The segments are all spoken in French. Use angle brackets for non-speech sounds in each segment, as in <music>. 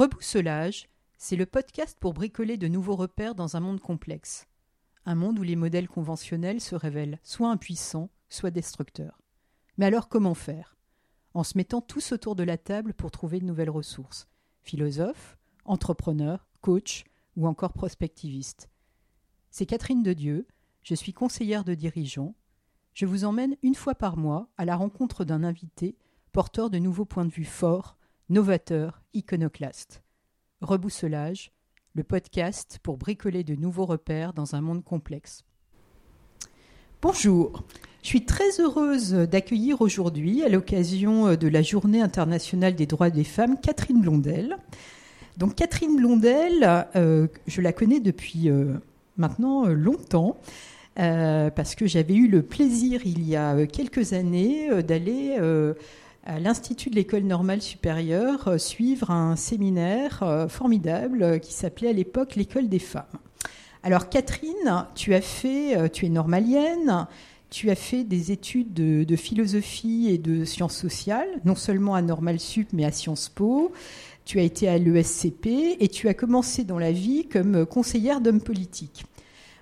Rebousselage, c'est le podcast pour bricoler de nouveaux repères dans un monde complexe. Un monde où les modèles conventionnels se révèlent soit impuissants, soit destructeurs. Mais alors comment faire? En se mettant tous autour de la table pour trouver de nouvelles ressources. Philosophes, entrepreneurs, coachs ou encore prospectivistes. C'est Catherine de Dieu, je suis conseillère de dirigeants. Je vous emmène une fois par mois à la rencontre d'un invité porteur de nouveaux points de vue forts, novateurs, iconoclastes. Rebousselage, le podcast pour bricoler de nouveaux repères dans un monde complexe. Bonjour, je suis très heureuse d'accueillir aujourd'hui, à l'occasion de la Journée internationale des droits des femmes, Catherine Blondel. Donc Catherine Blondel, euh, je la connais depuis euh, maintenant euh, longtemps. parce que j'avais eu le plaisir il y a quelques années d'aller à l'Institut de l'École normale supérieure euh, suivre un séminaire euh, formidable euh, qui s'appelait à l'époque l'École des femmes. Alors Catherine, tu as fait, tu es normalienne, tu as fait des études de, philosophie et de sciences sociales, non seulement à Normal Sup mais à Sciences Po. Tu as été à l'ESCP et tu as commencé dans la vie comme conseillère d'hommes politiques.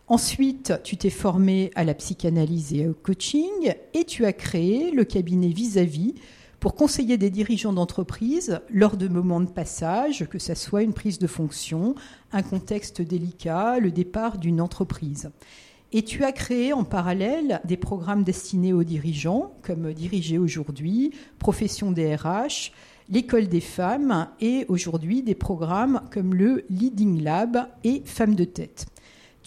Ensuite, tu t'es formée à la psychanalyse et au coaching et tu as créé le cabinet vis-à-vis pour conseiller des dirigeants d'entreprise lors de moments de passage, que ce soit une prise de fonction, un contexte délicat, le départ d'une entreprise. Et tu as créé en parallèle des programmes destinés aux dirigeants, comme Diriger aujourd'hui, Profession DRH, l'école des femmes et aujourd'hui des programmes comme le Leading Lab et Femmes de tête.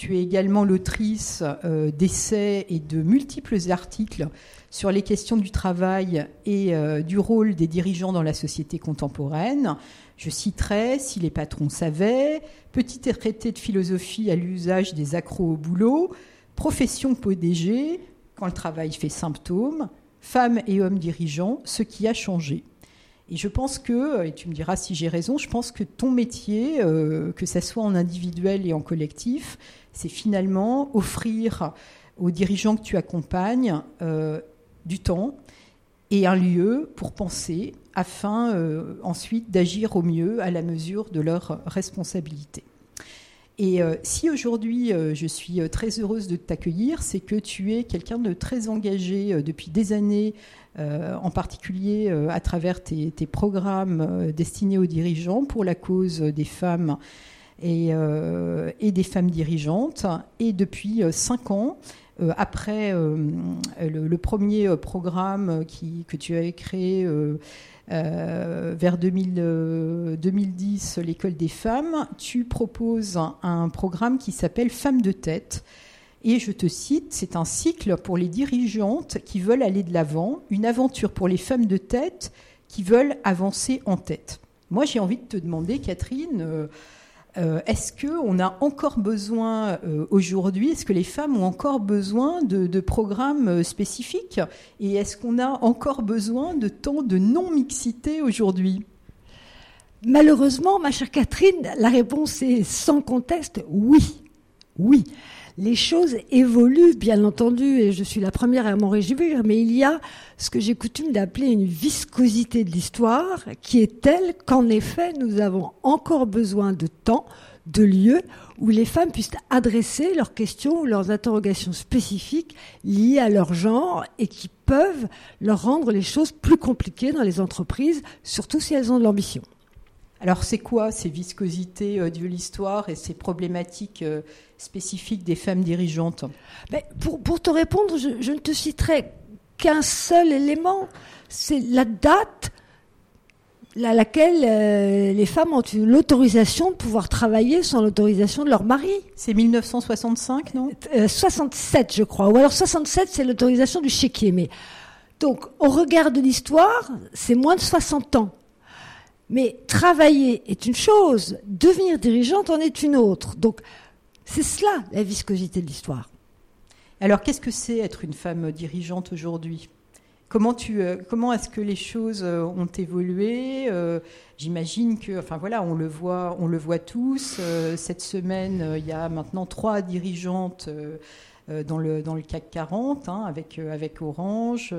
Tu es également l'autrice euh, d'essais et de multiples articles sur les questions du travail et euh, du rôle des dirigeants dans la société contemporaine. Je citerai Si les patrons savaient, Petit traité de philosophie à l'usage des accros au boulot, Profession PODG, Quand le travail fait symptôme, Femmes et hommes dirigeants, ce qui a changé. Et je pense que, et tu me diras si j'ai raison, je pense que ton métier, euh, que ce soit en individuel et en collectif, c'est finalement offrir aux dirigeants que tu accompagnes euh, du temps et un lieu pour penser afin euh, ensuite d'agir au mieux à la mesure de leurs responsabilités. Et euh, si aujourd'hui je suis très heureuse de t'accueillir, c'est que tu es quelqu'un de très engagé depuis des années, en particulier à travers tes programmes destinés aux dirigeants pour la cause des femmes et, et des femmes dirigeantes. Et depuis cinq ans, euh, après euh, le, premier euh, programme que tu avais créé vers 2010, l'école des femmes, tu proposes un, programme qui s'appelle Femmes de tête. Et je te cite, c'est un cycle pour les dirigeantes qui veulent aller de l'avant, une aventure pour les femmes de tête qui veulent avancer en tête. Moi, j'ai envie de te demander, Catherine, euh, est-ce qu'on a encore besoin euh, aujourd'hui, est-ce que les femmes ont encore besoin de, programmes euh, spécifiques Et est-ce qu'on a encore besoin de temps de non-mixité aujourd'hui? Malheureusement, ma chère Catherine, la réponse est sans conteste oui. Oui les choses évoluent, bien entendu, et je suis la première à m'en réjouir, mais il y a ce que j'ai coutume d'appeler une viscosité de l'histoire, qui est telle qu'en effet, nous avons encore besoin de temps, de lieux où les femmes puissent adresser leurs questions ou leurs interrogations spécifiques liées à leur genre et qui peuvent leur rendre les choses plus compliquées dans les entreprises, surtout si elles ont de l'ambition. Alors c'est quoi ces viscosités euh, de l'histoire et ces problématiques euh, spécifiques des femmes dirigeantes? Mais pour, te répondre, je, ne te citerai qu'un seul élément, c'est la date à laquelle euh, les femmes ont eu l'autorisation de pouvoir travailler sans l'autorisation de leur mari. C'est 1965, non? 67, je crois. Ou alors 67, c'est l'autorisation du chéquier. Mais donc, au regard de l'histoire, c'est moins de 60 ans. Mais travailler est une chose, devenir dirigeante en est une autre. Donc, c'est cela la viscosité de l'histoire. Alors, qu'est-ce que c'est être une femme dirigeante aujourd'hui? Comment, tu, euh, comment est-ce que les choses euh, ont évolué? Euh, J'imagine que, enfin voilà, on le voit, on le voit tous. Cette semaine, il y a maintenant trois dirigeantes dans le, dans le CAC 40, hein, avec, avec Orange,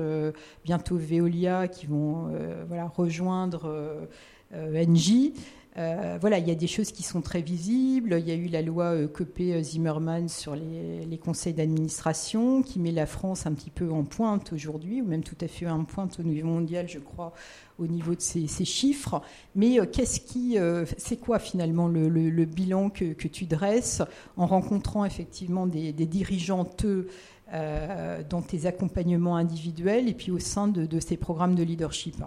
bientôt Veolia qui vont voilà, rejoindre NJ. euh, voilà, il y a des choses qui sont très visibles. Il y a eu la loi euh, Copé-Zimmermann sur les, conseils d'administration qui met la France un petit peu en pointe aujourd'hui, ou même tout à fait en pointe au niveau mondial, je crois, au niveau de ces, chiffres. Mais euh, qu'est-ce qui, c'est quoi finalement le, bilan que, tu dresses en rencontrant effectivement des, dirigeantes dans tes accompagnements individuels et puis au sein de ces programmes de leadership?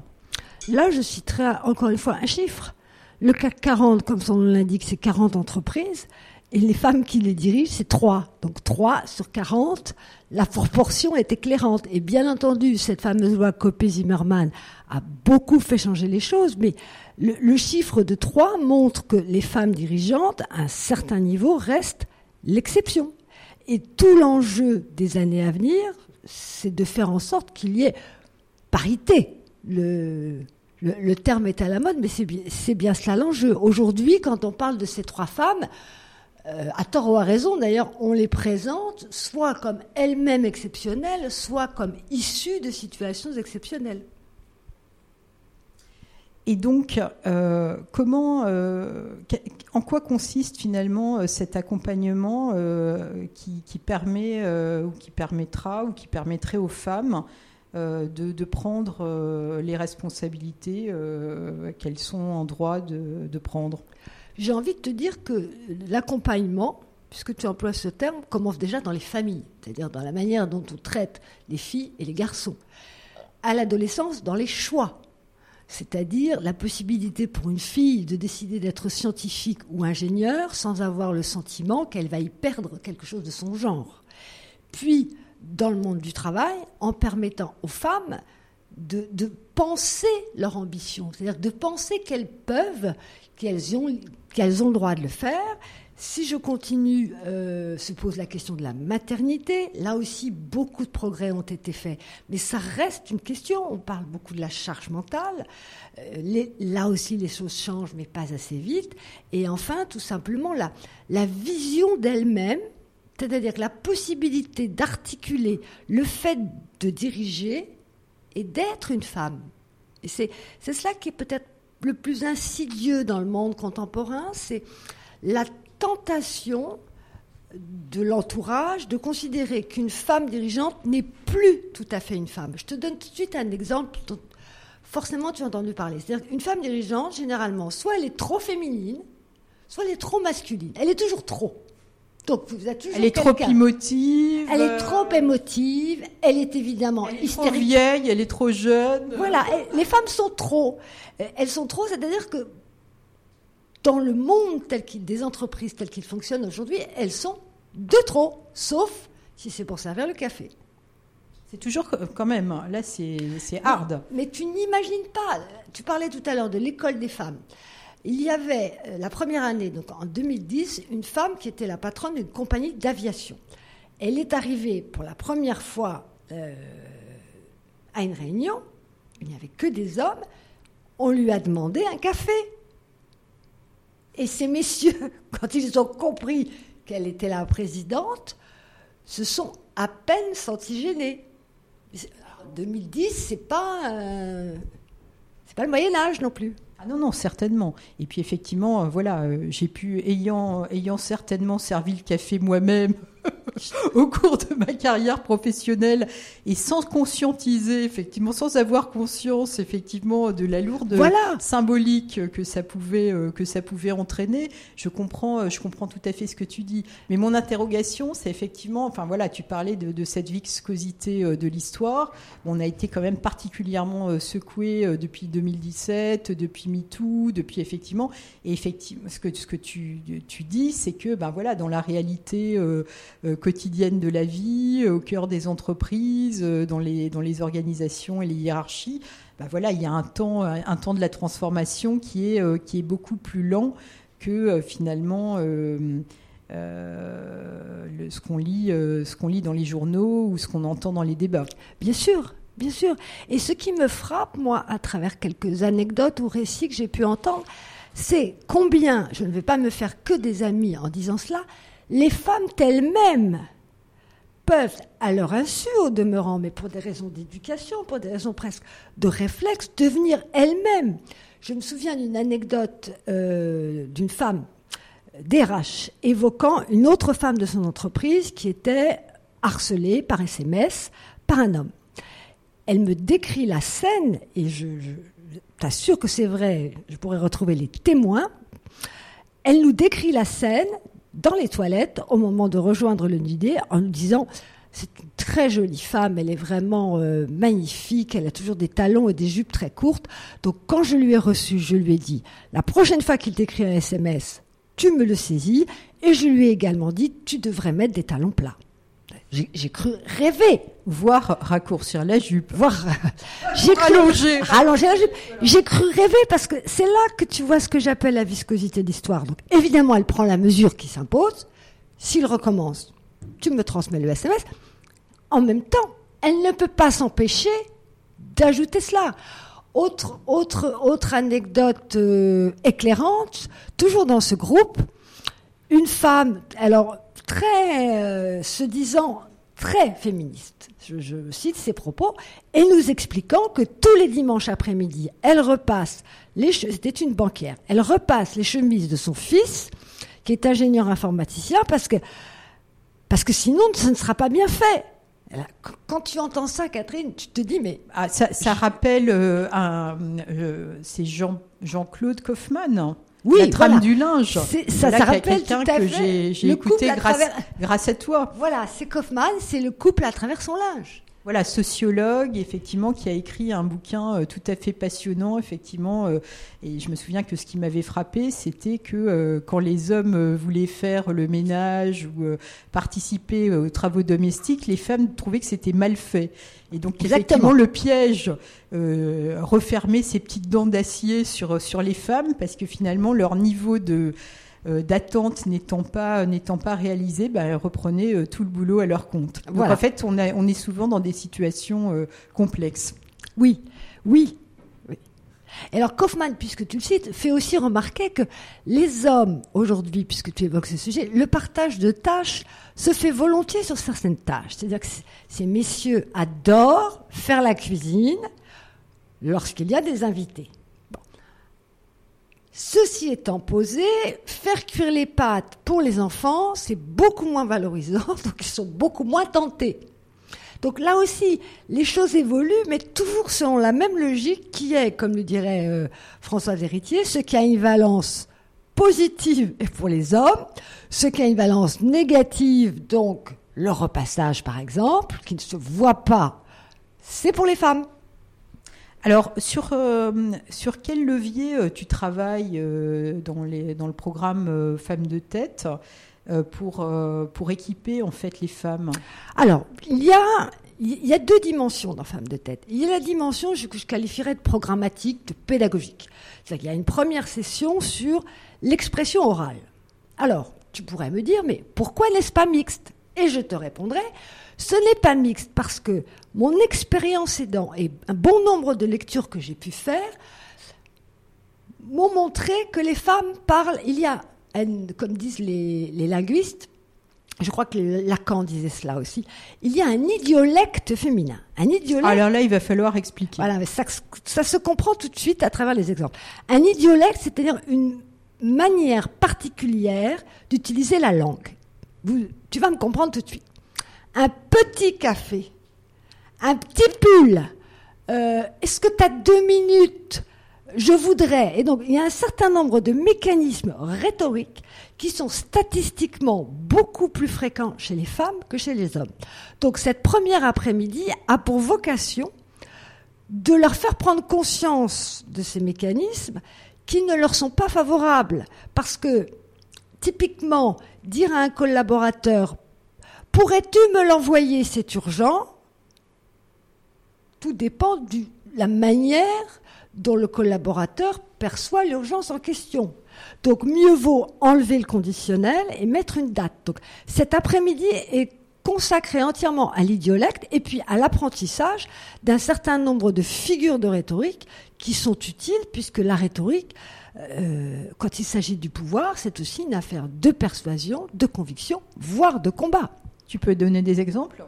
Là, je citerai encore une fois un chiffre. Le CAC 40, comme son nom l'indique, c'est 40 entreprises. Et les femmes qui les dirigent, c'est 3. Donc 3 sur 40, la proportion est éclairante. Et bien entendu, cette fameuse loi Copé-Zimmermann a beaucoup fait changer les choses, mais le, le, chiffre de 3 montre que les femmes dirigeantes, à un certain niveau, restent l'exception. Et tout l'enjeu des années à venir, c'est de faire en sorte qu'il y ait parité. Le, le, terme est à la mode, mais c'est bien, cela l'enjeu. Aujourd'hui, quand on parle de ces trois femmes, euh, à tort ou à raison d'ailleurs, on les présente soit comme elles-mêmes exceptionnelles, soit comme issues de situations exceptionnelles. Et donc, euh, comment, euh, en quoi consiste finalement cet accompagnement qui, qui, permet ou qui permettra ou qui permettrait aux femmes euh, de, prendre euh, les responsabilités euh, qu'elles sont en droit de, prendre J'ai envie de te dire que l'accompagnement, puisque tu emploies ce terme, commence déjà dans les familles, c'est-à-dire dans la manière dont on traite les filles et les garçons. À l'adolescence, dans les choix, c'est-à-dire la possibilité pour une fille de décider d'être scientifique ou ingénieure sans avoir le sentiment qu'elle va y perdre quelque chose de son genre. Puis, dans le monde du travail en permettant aux femmes de, penser leur ambition, c'est-à-dire de penser qu'elles peuvent, qu'elles ont, qu'elles ont le droit de le faire. Si je continue, euh, se pose la question de la maternité. Là aussi, beaucoup de progrès ont été faits, mais ça reste une question. On parle beaucoup de la charge mentale. Euh, là aussi, les choses changent, mais pas assez vite. Et enfin, tout simplement, la, la vision d'elle-même c'est-à-dire la possibilité d'articuler le fait de diriger et d'être une femme. Et c'est, c'est cela qui est peut-être le plus insidieux dans le monde contemporain, c'est la tentation de l'entourage de considérer qu'une femme dirigeante n'est plus tout à fait une femme. Je te donne tout de suite un exemple dont forcément tu as entendu parler. C'est-à-dire qu'une femme dirigeante, généralement, soit elle est trop féminine, soit elle est trop masculine. Elle est toujours trop. Donc vous êtes toujours Elle est trop émotive. Elle est trop émotive. Elle est évidemment elle est Trop vieille, elle est trop jeune. Voilà, les femmes sont trop. Elles sont trop, c'est-à-dire que dans le monde tel qu'il, des entreprises telles qu'il fonctionne aujourd'hui, elles sont de trop, sauf si c'est pour servir le café. C'est toujours quand même, là c'est hard. mais tu n'imagines pas, tu parlais tout à l'heure de l'école des femmes il y avait euh, la première année, donc en 2010, une femme qui était la patronne d'une compagnie d'aviation. Elle est arrivée pour la première fois euh, à une réunion, il n'y avait que des hommes, on lui a demandé un café. Et ces messieurs, <laughs> quand ils ont compris qu'elle était la présidente, se sont à peine sentis gênés. 2010, c'est pas, euh, pas le Moyen Âge non plus. Ah non, non, certainement. Et puis effectivement, euh, voilà, euh, j'ai pu, ayant, ayant certainement servi le café moi-même <laughs> <laughs> au cours de ma carrière professionnelle et sans conscientiser, effectivement, sans avoir conscience, effectivement, de la lourde symbolique que ça pouvait, euh, que ça pouvait entraîner, je comprends, je comprends tout à fait ce que tu dis. Mais mon interrogation, c'est effectivement, enfin voilà, tu parlais de, cette viscosité de l'histoire. On a été quand même particulièrement secoué depuis 2017, depuis MeToo, depuis effectivement, et effectivement, ce que, ce que tu, tu dis, c'est que, ben voilà, dans la réalité euh, euh, quotidienne de la vie, au cœur des entreprises, euh, dans, les, dans les organisations et les hiérarchies, ben voilà, il y a un temps, un temps de la transformation qui est, qui est beaucoup plus lent que finalement. ce qu'on lit, ce qu'on lit dans les journaux ou ce qu'on entend dans les débats. Bien sûr, Bien sûr. Et ce qui me frappe, moi, à travers quelques anecdotes ou récits que j'ai pu entendre, c'est combien, je ne vais pas me faire que des amis en disant cela, les femmes elles-mêmes peuvent, à leur insu au demeurant, mais pour des raisons d'éducation, pour des raisons presque de réflexe, devenir elles-mêmes. je me souviens d'une anecdote euh, d'une femme DRH évoquant une autre femme de son entreprise qui était harcelée par SMS par un homme. Elle me décrit la scène et je, t'assure que c'est vrai, je pourrais retrouver les témoins. Elle nous décrit la scène dans les toilettes au moment de rejoindre le nidé en nous disant c'est une très jolie femme, elle est vraiment euh, magnifique, elle a toujours des talons et des jupes très courtes. Donc quand je lui ai reçu, je lui ai dit, la prochaine fois qu'il t'écrit un SMS, tu me le saisis, et je lui ai également dit, tu devrais mettre des talons plats. J'ai cru rêver. Voir raccourcir la jupe. Voir. <laughs> J'ai cru rallonger. rallonger la jupe. J'ai cru rêver parce que c'est là que tu vois ce que j'appelle la viscosité d'histoire. Donc évidemment, elle prend la mesure qui s'impose. S'il recommence, tu me transmets le SMS. En même temps, elle ne peut pas s'empêcher d'ajouter cela. Autre, autre, autre anecdote euh, éclairante, toujours dans ce groupe, une femme, alors très, euh, se disant très féministe, je, cite ses propos, et nous expliquant que tous les dimanches après-midi, elle repasse les c'était une banquière, elle repasse les chemises de son fils, qui est ingénieur informaticien, parce que, parce que sinon, ce ne sera pas bien fait. Quand tu entends ça, Catherine, tu te dis, mais. Ah, ça, rappelle euh, un, euh, c'est Jean, Jean-Claude Kaufmann. Oui, la trame du linge. Ça, ça rappelle quelqu'un que j'ai écouté grâce, grâce à toi. Voilà, c'est Kaufman, c'est le couple à travers son linge voilà, sociologue, effectivement, qui a écrit un bouquin euh, tout à fait passionnant, effectivement. Euh, et je me souviens que ce qui m'avait frappé, c'était que euh, quand les hommes voulaient faire le ménage ou participer aux travaux domestiques, les femmes trouvaient que c'était mal fait. Et donc, effectivement, le piège refermer ces petites dents d'acier sur, sur les femmes, parce que finalement, leur niveau de euh, d'attente n'étant pas n'étant pas réalisées, bah, reprenaient euh, tout le boulot à leur compte. Donc en fait, on, on est souvent dans des situations euh, complexes. Oui, oui, alors Kaufmann, puisque tu le cites, fait aussi remarquer que les hommes, aujourd'hui, puisque tu évoques ce sujet, le partage de tâches se fait volontiers sur certaines tâches. C'est-à-dire que ces messieurs adorent faire la cuisine lorsqu'il y a des invités. Ceci étant posé, faire cuire les pâtes pour les enfants, c'est beaucoup moins valorisant, <laughs> donc ils sont beaucoup moins tentés. Donc là aussi, les choses évoluent, mais toujours selon la même logique qui est, comme le dirait euh, François Héritier, ce qui a une valence positive <laughs> pour les hommes, ce qui a une valence négative, donc le repassage par exemple, qui ne se voit pas, c'est pour les femmes. Alors, sur, euh, sur quel levier euh, tu travailles euh, dans, les, dans le programme Femmes de tête pour, pour équiper en fait les femmes? Alors, il y a, il y a deux dimensions dans Femmes de tête. Il y a la dimension que je qualifierais de programmatique, de pédagogique. C'est-à-dire qu'il y a une première session sur l'expression orale. Alors, tu pourrais me dire, mais pourquoi n'est-ce pas mixte? Et je te répondrai, ce n'est pas mixte parce que mon expérience aidant et un bon nombre de lectures que j'ai pu faire m'ont montré que les femmes parlent. Il y a, comme disent les, linguistes, je crois que Lacan disait cela aussi. Il y a un idiolecte féminin. Un idiolecte. Alors là, il va falloir expliquer. Voilà, mais ça, ça se comprend tout de suite à travers les exemples. Un idiolecte, c'est-à-dire une manière particulière d'utiliser la langue. Vous, tu vas me comprendre tout de suite un petit café, un petit pull, euh, est-ce que tu as deux minutes? Je voudrais. Et donc, il y a un certain nombre de mécanismes rhétoriques qui sont statistiquement beaucoup plus fréquents chez les femmes que chez les hommes. Donc, cette première après-midi a pour vocation de leur faire prendre conscience de ces mécanismes qui ne leur sont pas favorables. Parce que, typiquement, dire à un collaborateur Pourrais-tu me l'envoyer? C'est urgent. Tout dépend de la manière dont le collaborateur perçoit l'urgence en question. Donc mieux vaut enlever le conditionnel et mettre une date. Donc cet après-midi est consacré entièrement à l'idiolecte et puis à l'apprentissage d'un certain nombre de figures de rhétorique qui sont utiles puisque la rhétorique, euh, quand il s'agit du pouvoir, c'est aussi une affaire de persuasion, de conviction, voire de combat. Tu peux donner des exemples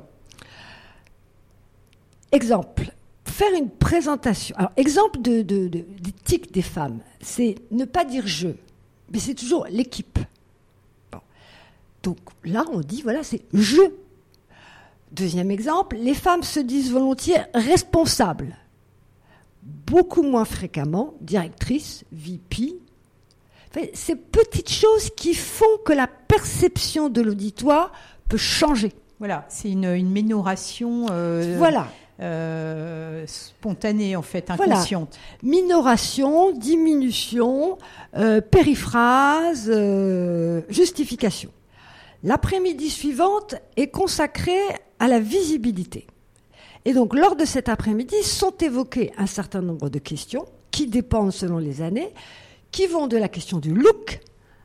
Exemple. faire une présentation. Alors, exemple de, de, d'éthique des femmes, c'est ne pas dire je, mais c'est toujours l'équipe. Donc là, on dit, voilà, c'est je. Deuxième exemple, les femmes se disent volontiers responsables. Beaucoup moins fréquemment, directrice, VP. ces petites choses qui font que la perception de l'auditoire peut changer. Voilà, c'est une, une minoration. Euh, voilà. Euh, spontanée en fait, inconsciente. Minoration, diminution, euh, périphrase, justification. L'après-midi suivante est consacrée à la visibilité. Et donc, lors de cet après-midi, sont évoquées un certain nombre de questions qui dépendent selon les années, qui vont de la question du look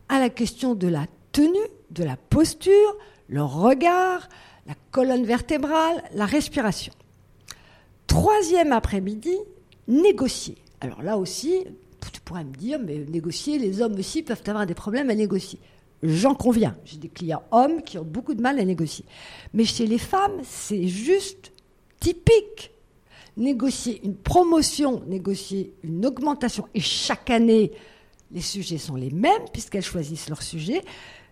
à la question de la tenue, de la posture, le regard, la colonne vertébrale, la respiration. Troisième après-midi, négocier. Alors là aussi, tu pourrais me dire, mais négocier, les hommes aussi peuvent avoir des problèmes à négocier. J'en conviens. J'ai des clients hommes qui ont beaucoup de mal à négocier. Mais chez les femmes, c'est juste typique. Négocier une promotion, négocier une augmentation, et chaque année, les sujets sont les mêmes puisqu'elles choisissent leur sujet.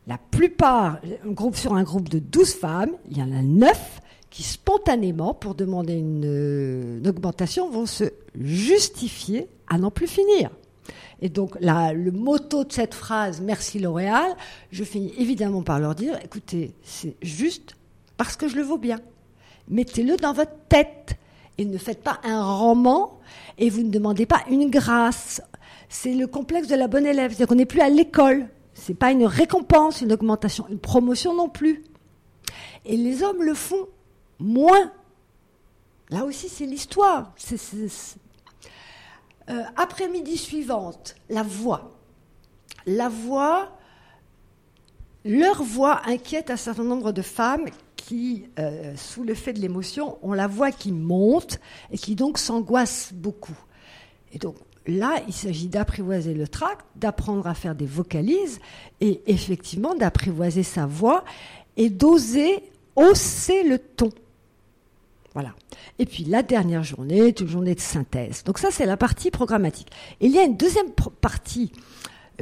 La plupart, un sur un groupe de 12 femmes, il y en a 9 qui spontanément, pour demander une, augmentation, vont se justifier à n'en plus finir. Et donc, le motto de cette phrase, merci L'Oréal, je finis évidemment par leur dire, écoutez, c'est juste parce que je le vaux bien. Mettez-le dans votre tête et ne faites pas un roman et vous ne demandez pas une grâce. C'est le complexe de la bonne élève, c'est-à-dire qu'on n'est plus à l'école. C'est pas une récompense, une augmentation, une promotion non plus. Et les hommes le font moins. Là aussi, c'est l'histoire. Euh, après-midi suivante, la voix. La voix, leur voix inquiète un certain nombre de femmes qui, euh, sous l'effet de l'émotion, ont la voix qui monte et qui donc s'angoissent beaucoup. Et donc là, il s'agit d'apprivoiser le tract, d'apprendre à faire des vocalises et effectivement d'apprivoiser sa voix et d'oser hausser le ton. Voilà. Et puis la dernière journée est une journée de synthèse. Donc ça, c'est la partie programmatique. Et il y a une deuxième partie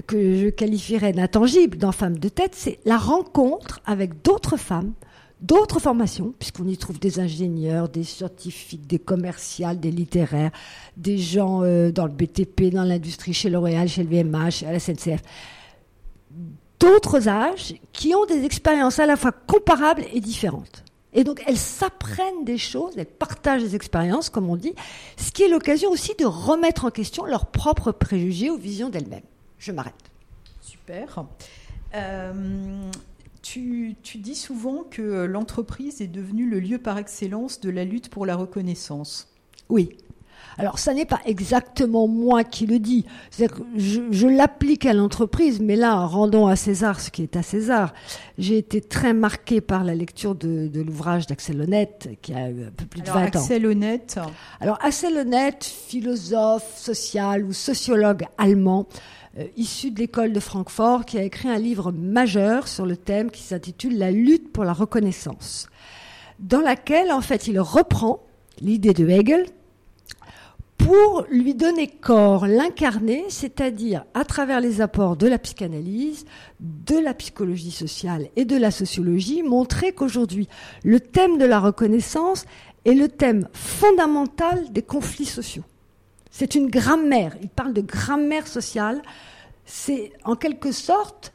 que je qualifierais d'intangible dans Femmes de tête, c'est la rencontre avec d'autres femmes, d'autres formations, puisqu'on y trouve des ingénieurs, des scientifiques, des commerciales, des littéraires, des gens euh, dans le BTP, dans l'industrie, chez L'Oréal, chez le VMH, à la SNCF. D'autres âges qui ont des expériences à la fois comparables et différentes. Et donc elles s'apprennent des choses, elles partagent des expériences, comme on dit, ce qui est l'occasion aussi de remettre en question leurs propres préjugés ou visions d'elles-mêmes. Je m'arrête. Super. Euh, tu, tu, dis souvent que l'entreprise est devenue le lieu par excellence de la lutte pour la reconnaissance. Oui. Alors, ça n'est pas exactement moi qui le dis. que je, l'applique à l'entreprise, mais là, rendons à César ce qui est à César. J'ai été très marqué par la lecture de, l'ouvrage d'Axel Honnête, qui a un peu plus de 20 ans. Axel Honnête. Alors, Axel Honnête, philosophe, social ou sociologue allemand, issu de l'école de Francfort, qui a écrit un livre majeur sur le thème qui s'intitule La lutte pour la reconnaissance, dans laquelle, en fait, il reprend l'idée de Hegel, pour lui donner corps, l'incarner, c'est-à-dire à travers les apports de la psychanalyse, de la psychologie sociale et de la sociologie, montrer qu'aujourd'hui, le thème de la reconnaissance est le thème fondamental des conflits sociaux. C'est une grammaire, il parle de grammaire sociale, c'est en quelque sorte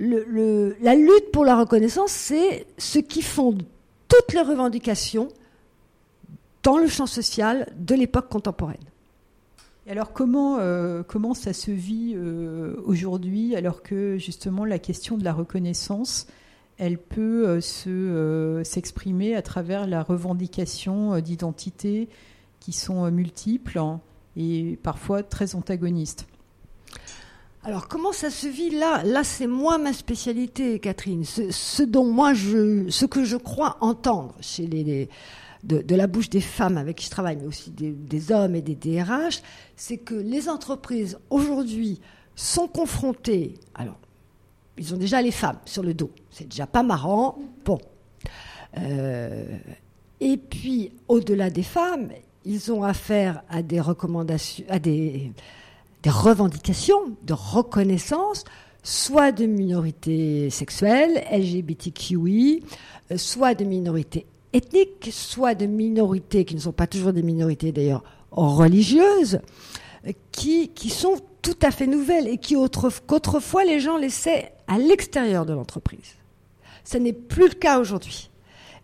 la lutte pour la reconnaissance, c'est ce qui fonde toutes les revendications dans le champ social de l'époque contemporaine. alors comment, euh, comment ça se vit euh, aujourd'hui alors que justement la question de la reconnaissance, elle peut euh, se, s'exprimer à travers la revendication d'identités qui sont multiples et parfois très antagonistes alors comment ça se vit là? Là, c'est moi ma spécialité, Catherine. Ce, dont moi je, ce que je crois entendre chez les de, la bouche des femmes avec qui je travaille, mais aussi des, hommes et des DRH, c'est que les entreprises aujourd'hui sont confrontées. Alors, ils ont déjà les femmes sur le dos. C'est déjà pas marrant. Bon. Euh, et puis, au-delà des femmes, ils ont affaire à des recommandations, à des, revendications de reconnaissance, soit de minorités sexuelles, LGBTQI, euh, soit de minorités ethniques, soit de minorités qui ne sont pas toujours des minorités d'ailleurs religieuses, euh, qui, qui sont tout à fait nouvelles et qui qu'autrefois les gens laissaient à l'extérieur de l'entreprise. Ce n'est plus le cas aujourd'hui.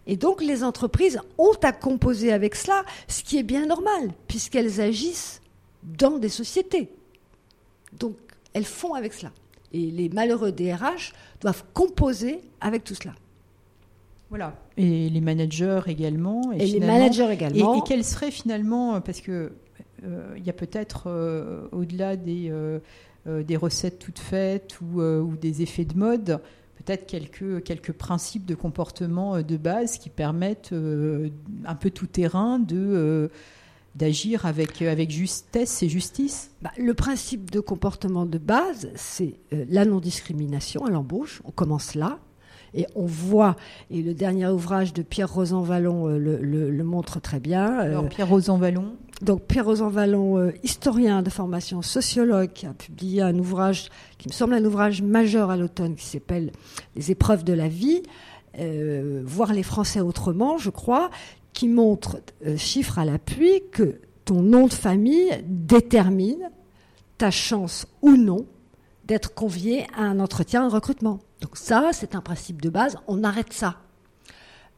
Et donc les entreprises ont à composer avec cela, ce qui est bien normal, puisqu'elles agissent dans des sociétés. Donc elles font avec cela. Et les malheureux DRH doivent composer avec tout cela. Voilà. Et les managers également. Et, les managers également. Et, quels seraient finalement, parce que euh, il y a peut-être euh, au-delà des, euh, des recettes toutes faites ou, ou des effets de mode, peut-être quelques, quelques principes de comportement de base qui permettent un peu tout terrain de d'agir avec, avec justesse et justice bah, Le principe de comportement de base, c'est la non-discrimination à l'embauche. On commence là. Et on voit, et le dernier ouvrage de Pierre Rosan-Vallon euh, le, montre très bien. Euh, Alors, Pierre Rosan-Vallon Donc, Pierre Rosan-Vallon, euh, historien de formation, sociologue, qui a publié un ouvrage qui me semble un ouvrage majeur à l'automne, qui s'appelle Les épreuves de la vie, voir les Français autrement, je crois, qui montre, chiffre à l'appui, que ton nom de famille détermine ta chance ou non d'être convié à un entretien de recrutement. Donc ça, c'est un principe de base, on arrête ça.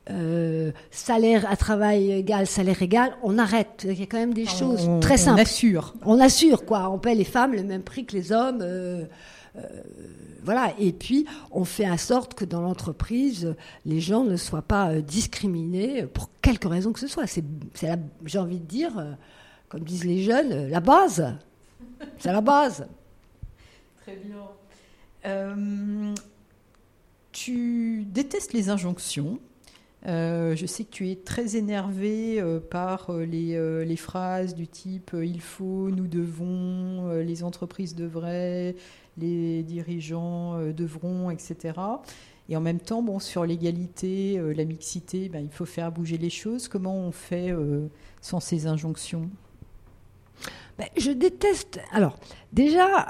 Euh, salaire à travail égal, salaire égal, on arrête. Il y a quand même des choses très simples. On assure. On assure, quoi. On paie les femmes le même prix que les hommes. Euh, euh, voilà. Et puis, on fait en sorte que dans l'entreprise, les gens ne soient pas discriminés pour quelque raison que ce soit. C'est, j'ai envie de dire, comme disent les jeunes, la base. C'est la base. Très bien. Tu détestes les injonctions. Euh, je sais que tu es très énervé euh, par euh, les, phrases du type il faut, nous devons, les entreprises devraient, les dirigeants devront, etc. Et en même temps, bon, sur l'égalité, la mixité, ben, il faut faire bouger les choses. Comment on fait sans ces injonctions? Ben, Je déteste. Alors, déjà,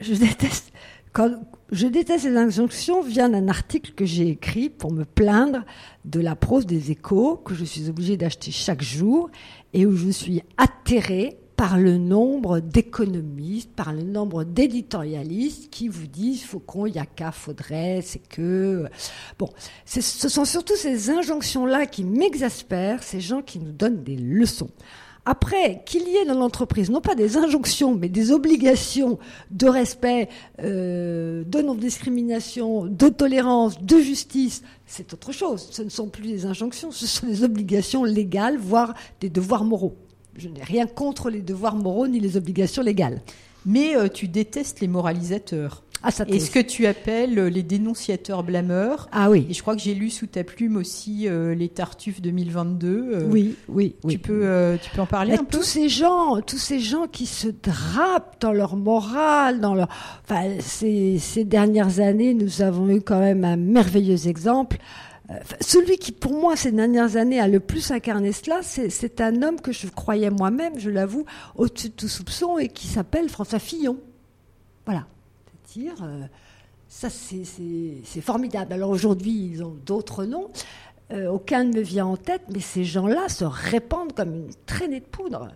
je déteste quand je déteste ces injonctions vient d'un article que j'ai écrit pour me plaindre de la prose des échos que je suis obligée d'acheter chaque jour et où je suis atterrée par le nombre d'économistes, par le nombre d'éditorialistes qui vous disent a qu'à, faudrait, c'est que bon, ce sont surtout ces injonctions là qui m'exaspèrent, ces gens qui nous donnent des leçons. Après, qu'il y ait dans l'entreprise non pas des injonctions, mais des obligations de respect, euh, de non-discrimination, de tolérance, de justice, c'est autre chose. Ce ne sont plus des injonctions, ce sont des obligations légales, voire des devoirs moraux. Je n'ai rien contre les devoirs moraux ni les obligations légales. Mais euh, tu détestes les moralisateurs. Ah, et ce que tu appelles euh, les dénonciateurs blâmeurs. Ah oui. Et je crois que j'ai lu sous ta plume aussi euh, les Tartuffes 2022. Euh, oui, oui, tu Peux, tu peux en parler un peu Tous ces gens, tous ces gens qui se drapent dans leur morale, dans leur. Enfin, ces, ces dernières années, nous avons eu quand même un merveilleux exemple. Celui qui, pour moi, ces dernières années, a le plus incarné cela, c'est un homme que je croyais moi-même, je l'avoue, au-dessus de tout soupçon, et qui s'appelle François Fillon. Voilà. Euh, ça, c'est formidable. Alors aujourd'hui, ils ont d'autres noms. Euh, aucun ne me vient en tête, mais ces gens-là se répandent comme une traînée de poudre.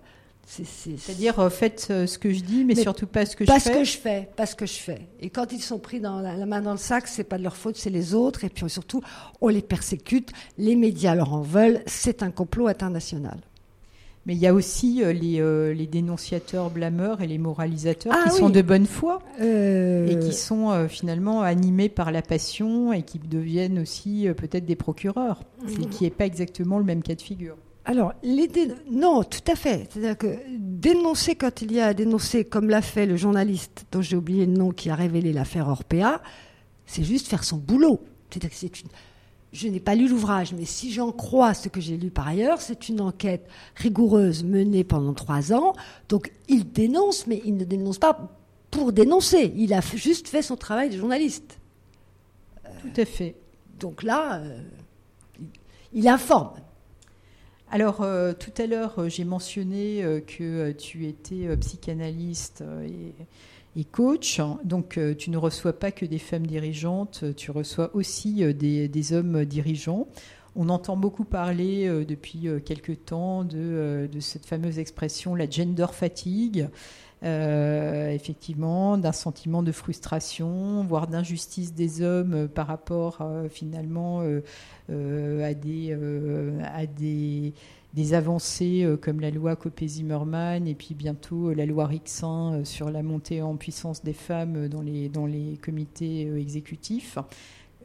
C'est-à-dire, euh, faites ce que je dis, mais, surtout pas ce que je fais. Pas ce que je fais, pas ce que je fais. Et quand ils sont pris dans la, la main dans le sac, c'est pas de leur faute, c'est les autres. Et puis surtout, on les persécute. Les médias leur en veulent. C'est un complot international. Mais il y a aussi euh, les, euh, les, dénonciateurs blâmeurs et les moralisateurs ah qui sont de bonne foi euh... et qui sont finalement animés par la passion et qui deviennent aussi peut-être des procureurs, ce qui n'est pas exactement le même cas de figure. Alors, les non, tout à fait. C'est-à-dire que dénoncer quand il y a à dénoncer, comme l'a fait le journaliste dont j'ai oublié le nom qui a révélé l'affaire Orpea, c'est juste faire son boulot. C'est-à-dire que c'est une je n'ai pas lu l'ouvrage, mais si j'en crois ce que j'ai lu par ailleurs, c'est une enquête rigoureuse menée pendant trois ans. Donc il dénonce, mais il ne dénonce pas pour dénoncer. Il a juste fait son travail de journaliste. Tout à fait. Donc là, euh, il informe. Alors, euh, tout à l'heure, euh, j'ai mentionné euh, que tu étais psychanalyste et, coach. Donc, tu ne reçois pas que des femmes dirigeantes, tu reçois aussi des, hommes dirigeants. On entend beaucoup parler depuis quelque temps de, cette fameuse expression, la gender fatigue. effectivement, d'un sentiment de frustration, voire d'injustice des hommes par rapport finalement euh, à des, euh, à des, des avancées euh, comme la loi Copé-Zimmermann et puis bientôt la loi Rixin sur la montée en puissance des femmes dans les, comités exécutifs.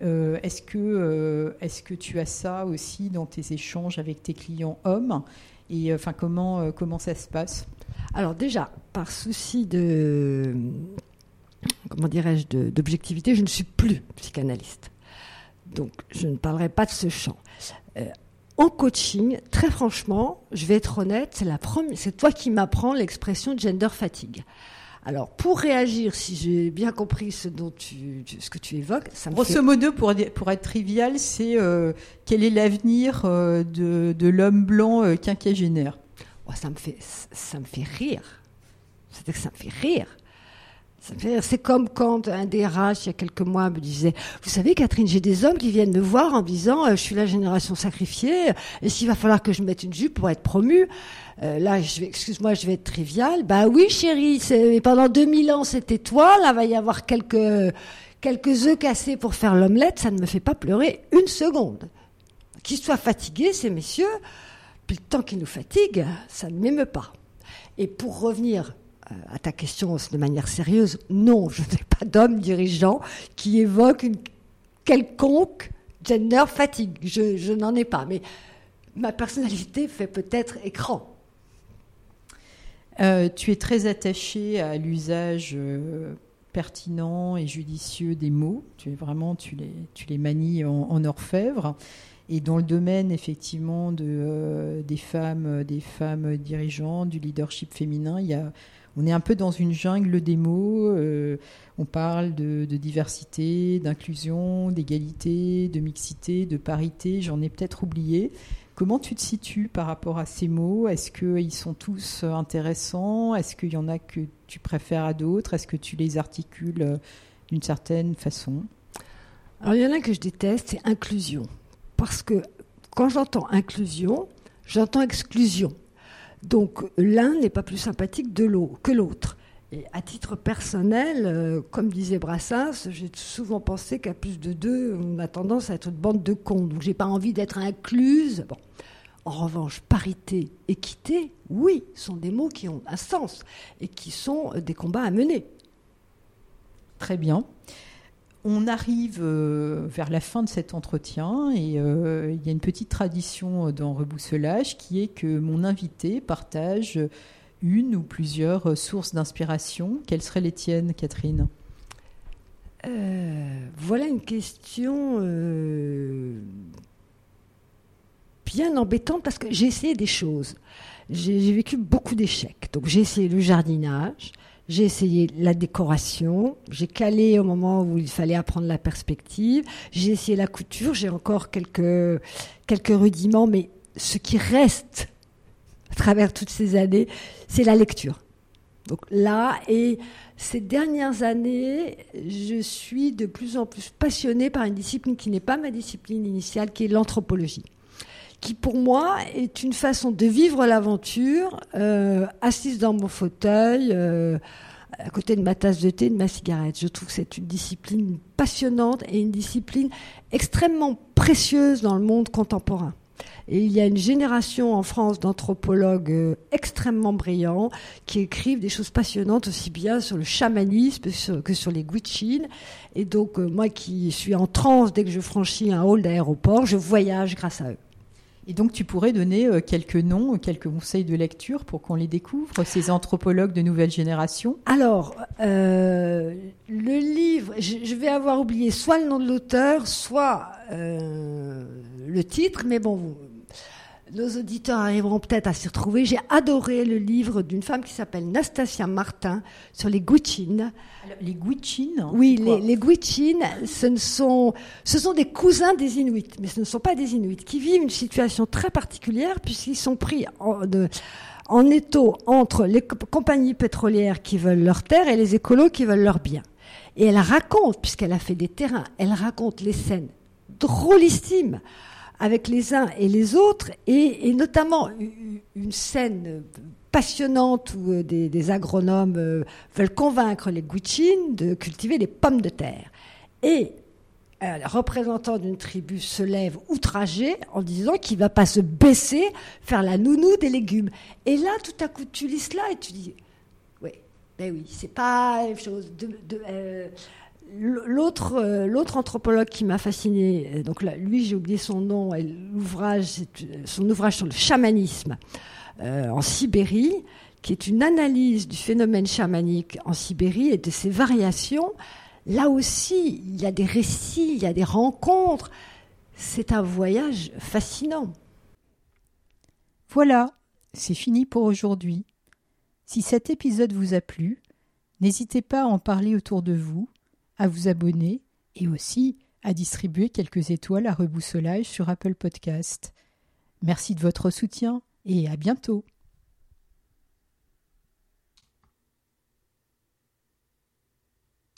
est-ce que, est que tu as ça aussi dans tes échanges avec tes clients hommes? Et enfin, comment, comment ça se passe? Alors déjà, par souci de comment dirais-je d'objectivité, je ne suis plus psychanalyste. Donc, je ne parlerai pas de ce champ. Euh, en coaching, très franchement, je vais être honnête, c'est toi qui m'apprends l'expression gender fatigue. Alors, pour réagir, si j'ai bien compris ce dont tu, ce que tu évoques, ça me Grosso modo, pour, pour être trivial, c'est euh, quel est l'avenir euh, de, de l'homme blanc quinquagénaire? Oh, ça me fait, ça me fait rire. C'est que ça me fait rire. C'est comme quand un DRH, il y a quelques mois, me disait, vous savez, Catherine, j'ai des hommes qui viennent me voir en disant, euh, je suis la génération sacrifiée, et s'il va falloir que je mette une jupe pour être promu, euh, là, excuse-moi, je vais être trivial. Bah oui, chérie, pendant 2000 ans, c'était toi, là, va y avoir quelques, quelques œufs cassés pour faire l'omelette, ça ne me fait pas pleurer une seconde. Qu'ils soient fatigués, ces messieurs, puis le temps qu'ils nous fatiguent, ça ne m'émeut pas. Et pour revenir à ta question de manière sérieuse, non, je n'ai pas d'homme dirigeant qui évoque une quelconque gender fatigue. Je, n'en ai pas, mais ma personnalité fait peut-être écran. Euh, tu es très attaché à l'usage euh, pertinent et judicieux des mots. Tu vraiment, tu les, tu les manies en, orfèvre. Et dans le domaine effectivement de, euh, des femmes, des femmes dirigeantes, du leadership féminin, il y a on est un peu dans une jungle des mots. Euh, on parle de, diversité, d'inclusion, d'égalité, de mixité, de parité. J'en ai peut-être oublié. Comment tu te situes par rapport à ces mots? Est-ce qu'ils sont tous intéressants? Est-ce qu'il y en a que tu préfères à d'autres? Est-ce que tu les articules euh, d'une certaine façon? Alors il y en a que je déteste, c'est inclusion. Parce que quand j'entends inclusion, j'entends exclusion. Donc l'un n'est pas plus sympathique de que l'autre. Et à titre personnel, euh, comme disait Brassens, j'ai souvent pensé qu'à plus de deux, on a tendance à être une bande de cons. Donc j'ai pas envie d'être incluse. En revanche, parité, équité, oui, sont des mots qui ont un sens et qui sont des combats à mener. Très bien on arrive euh, vers la fin de cet entretien et euh, il y a une petite tradition dans Rebousselage qui est que mon invité partage une ou plusieurs sources d'inspiration. Quelles seraient les tiennes, Catherine? Euh, Voilà une question bien embêtante parce que j'ai essayé des choses. J'ai vécu beaucoup d'échecs. Donc j'ai essayé le jardinage, j'ai essayé la décoration, j'ai calé au moment où il fallait apprendre la perspective, j'ai essayé la couture, j'ai encore quelques, quelques rudiments, mais ce qui reste à travers toutes ces années, c'est la lecture. Donc là, et ces dernières années, je suis de plus en plus passionnée par une discipline qui n'est pas ma discipline initiale, qui est l'anthropologie qui pour moi est une façon de vivre l'aventure, euh, assise dans mon fauteuil, euh, à côté de ma tasse de thé, de ma cigarette. Je trouve que c'est une discipline passionnante et une discipline extrêmement précieuse dans le monde contemporain. Et il y a une génération en France d'anthropologues euh, extrêmement brillants qui écrivent des choses passionnantes aussi bien sur le chamanisme que sur les Gwich'in. Et donc, moi qui suis en transe dès que je franchis un hall d'aéroport, je voyage grâce à eux. Et donc, tu pourrais donner euh, quelques noms, quelques conseils de lecture pour qu'on les découvre, ces anthropologues de nouvelle génération? Alors, euh, le livre, je, vais avoir oublié soit le nom de l'auteur, soit euh, le titre, mais bon, nos auditeurs arriveront peut-être à s'y retrouver. J'ai adoré le livre d'une femme qui s'appelle Nastasia Martin sur les Gwich'in. Les Gwich'in Oui, les, les ce, ne sont, ce sont des cousins des Inuits, mais ce ne sont pas des Inuits, qui vivent une situation très particulière puisqu'ils sont pris en, de, en étau entre les compagnies pétrolières qui veulent leurs terres et les écolos qui veulent leurs biens. Et elle raconte, puisqu'elle a fait des terrains, elle raconte les scènes drôlissimes avec les uns et les autres, et, notamment une scène passionnante où euh, des, agronomes euh, veulent convaincre les Gwich'in de cultiver des pommes de terre. Et un représentant d'une tribu se lève outragé en disant qu'il va pas se baisser, faire la nounou des légumes. Et là, tout à coup, tu lis cela et tu dis, oui, ben oui, c'est pas la chose. De, euh, L'autre, euh, l'autre anthropologue qui m'a fasciné, euh, donc lui j'ai oublié son nom, l'ouvrage, son ouvrage sur le chamanisme en Sibérie, qui est une analyse du phénomène chamanique en Sibérie et de ses variations. Là aussi, il y a des récits, il y a des rencontres. C'est un voyage fascinant. Voilà, c'est fini pour aujourd'hui. Si cet épisode vous a plu, n'hésitez pas à en parler autour de vous, à vous abonner et aussi à distribuer quelques étoiles à reboussolage sur Apple Podcast. Merci de votre soutien et à bientôt.